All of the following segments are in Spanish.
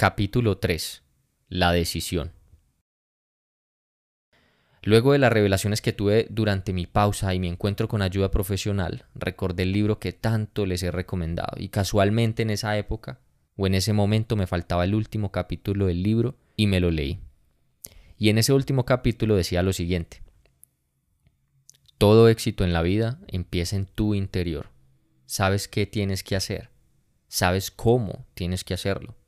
Capítulo 3. La decisión. Luego de las revelaciones que tuve durante mi pausa y mi encuentro con ayuda profesional, recordé el libro que tanto les he recomendado y casualmente en esa época o en ese momento me faltaba el último capítulo del libro y me lo leí. Y en ese último capítulo decía lo siguiente. Todo éxito en la vida empieza en tu interior. Sabes qué tienes que hacer. Sabes cómo tienes que hacerlo.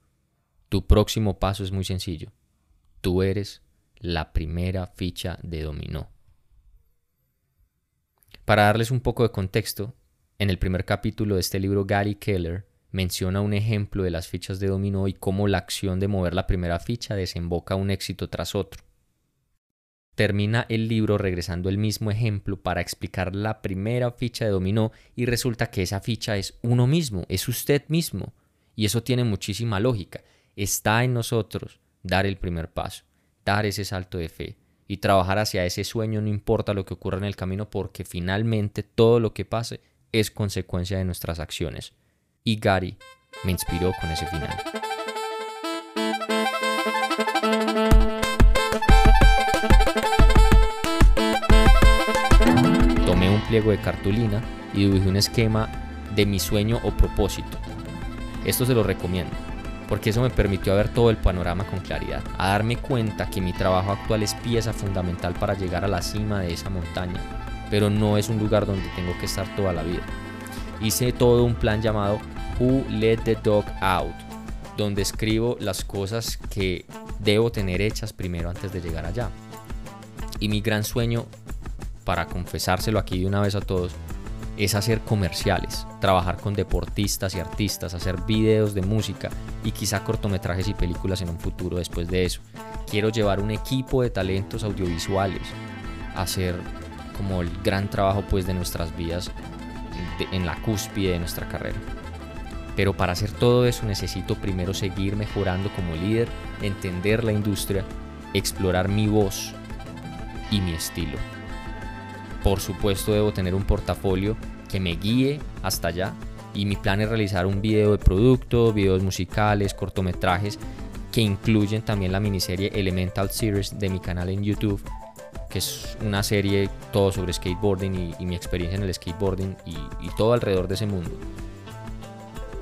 Tu próximo paso es muy sencillo. Tú eres la primera ficha de dominó. Para darles un poco de contexto, en el primer capítulo de este libro Gary Keller menciona un ejemplo de las fichas de dominó y cómo la acción de mover la primera ficha desemboca un éxito tras otro. Termina el libro regresando el mismo ejemplo para explicar la primera ficha de dominó y resulta que esa ficha es uno mismo, es usted mismo. Y eso tiene muchísima lógica. Está en nosotros dar el primer paso dar ese salto de fe y trabajar hacia ese sueño no importa lo que ocurra en el camino porque finalmente todo lo que pase es consecuencia de nuestras acciones. Y Gary me inspiró con ese final. Tomé un pliego de cartulina y dibujé un esquema de mi sueño o propósito. Esto se lo recomiendo porque eso me permitió ver todo el panorama con claridad, a darme cuenta que mi trabajo actual es pieza fundamental para llegar a la cima de esa montaña, pero no es un lugar donde tengo que estar toda la vida. Hice todo un plan llamado Who Let the Dog Out, donde escribo las cosas que debo tener hechas primero antes de llegar allá. Y mi gran sueño, para confesárselo aquí de una vez a todos, es hacer comerciales, trabajar con deportistas y artistas, hacer videos de música y quizá cortometrajes y películas en un futuro después de eso. Quiero llevar un equipo de talentos audiovisuales, hacer como el gran trabajo pues de nuestras vidas en la cúspide de nuestra carrera. Pero para hacer todo eso necesito primero seguir mejorando como líder, entender la industria, explorar mi voz y mi estilo. Por supuesto debo tener un portafolio que me guíe hasta allá y mi plan es realizar un video de producto, videos musicales, cortometrajes que incluyen también la miniserie Elemental Series de mi canal en YouTube, que es una serie todo sobre skateboarding y, mi experiencia en el skateboarding y, y todo alrededor de ese mundo.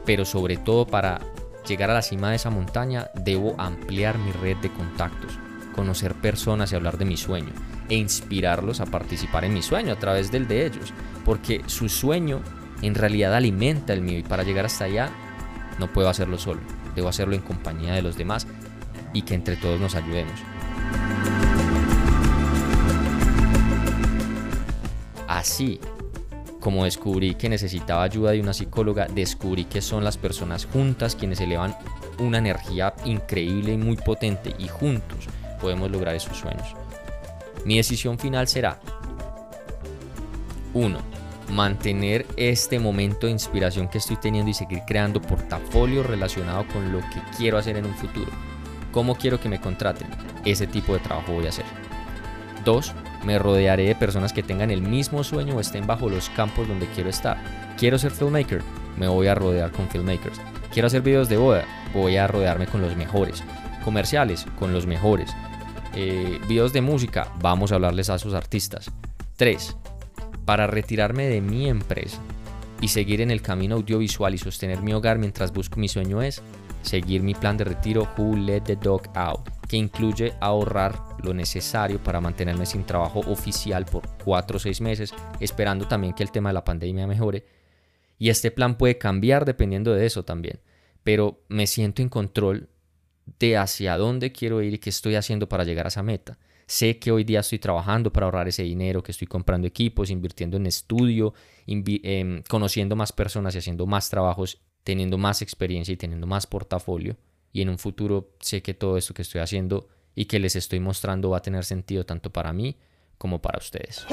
Pero sobre todo para llegar a la cima de esa montaña debo ampliar mi red de contactos, conocer personas y hablar de mi sueño e inspirarlos a participar en mi sueño a través del de ellos, porque su sueño en realidad alimenta el mío y para llegar hasta allá no puedo hacerlo solo, debo hacerlo en compañía de los demás y que entre todos nos ayudemos. Así como descubrí que necesitaba ayuda de una psicóloga, descubrí que son las personas juntas quienes elevan una energía increíble y muy potente y juntos podemos lograr esos sueños. Mi decisión final será 1. Mantener este momento de inspiración que estoy teniendo y seguir creando portafolio relacionado con lo que quiero hacer en un futuro. ¿Cómo quiero que me contraten? Ese tipo de trabajo voy a hacer. 2. Me rodearé de personas que tengan el mismo sueño o estén bajo los campos donde quiero estar. Quiero ser filmmaker, me voy a rodear con filmmakers. Quiero hacer videos de boda, voy a rodearme con los mejores. Comerciales, con los mejores eh, videos de música, vamos a hablarles a sus artistas. 3. Para retirarme de mi empresa y seguir en el camino audiovisual y sostener mi hogar mientras busco mi sueño es seguir mi plan de retiro Who Let the Dog Out, que incluye ahorrar lo necesario para mantenerme sin trabajo oficial por 4 o 6 meses, esperando también que el tema de la pandemia mejore. Y este plan puede cambiar dependiendo de eso también, pero me siento en control de hacia dónde quiero ir y qué estoy haciendo para llegar a esa meta. Sé que hoy día estoy trabajando para ahorrar ese dinero, que estoy comprando equipos, invirtiendo en estudio, em, conociendo más personas y haciendo más trabajos, teniendo más experiencia y teniendo más portafolio. Y en un futuro sé que todo esto que estoy haciendo y que les estoy mostrando va a tener sentido tanto para mí como para ustedes.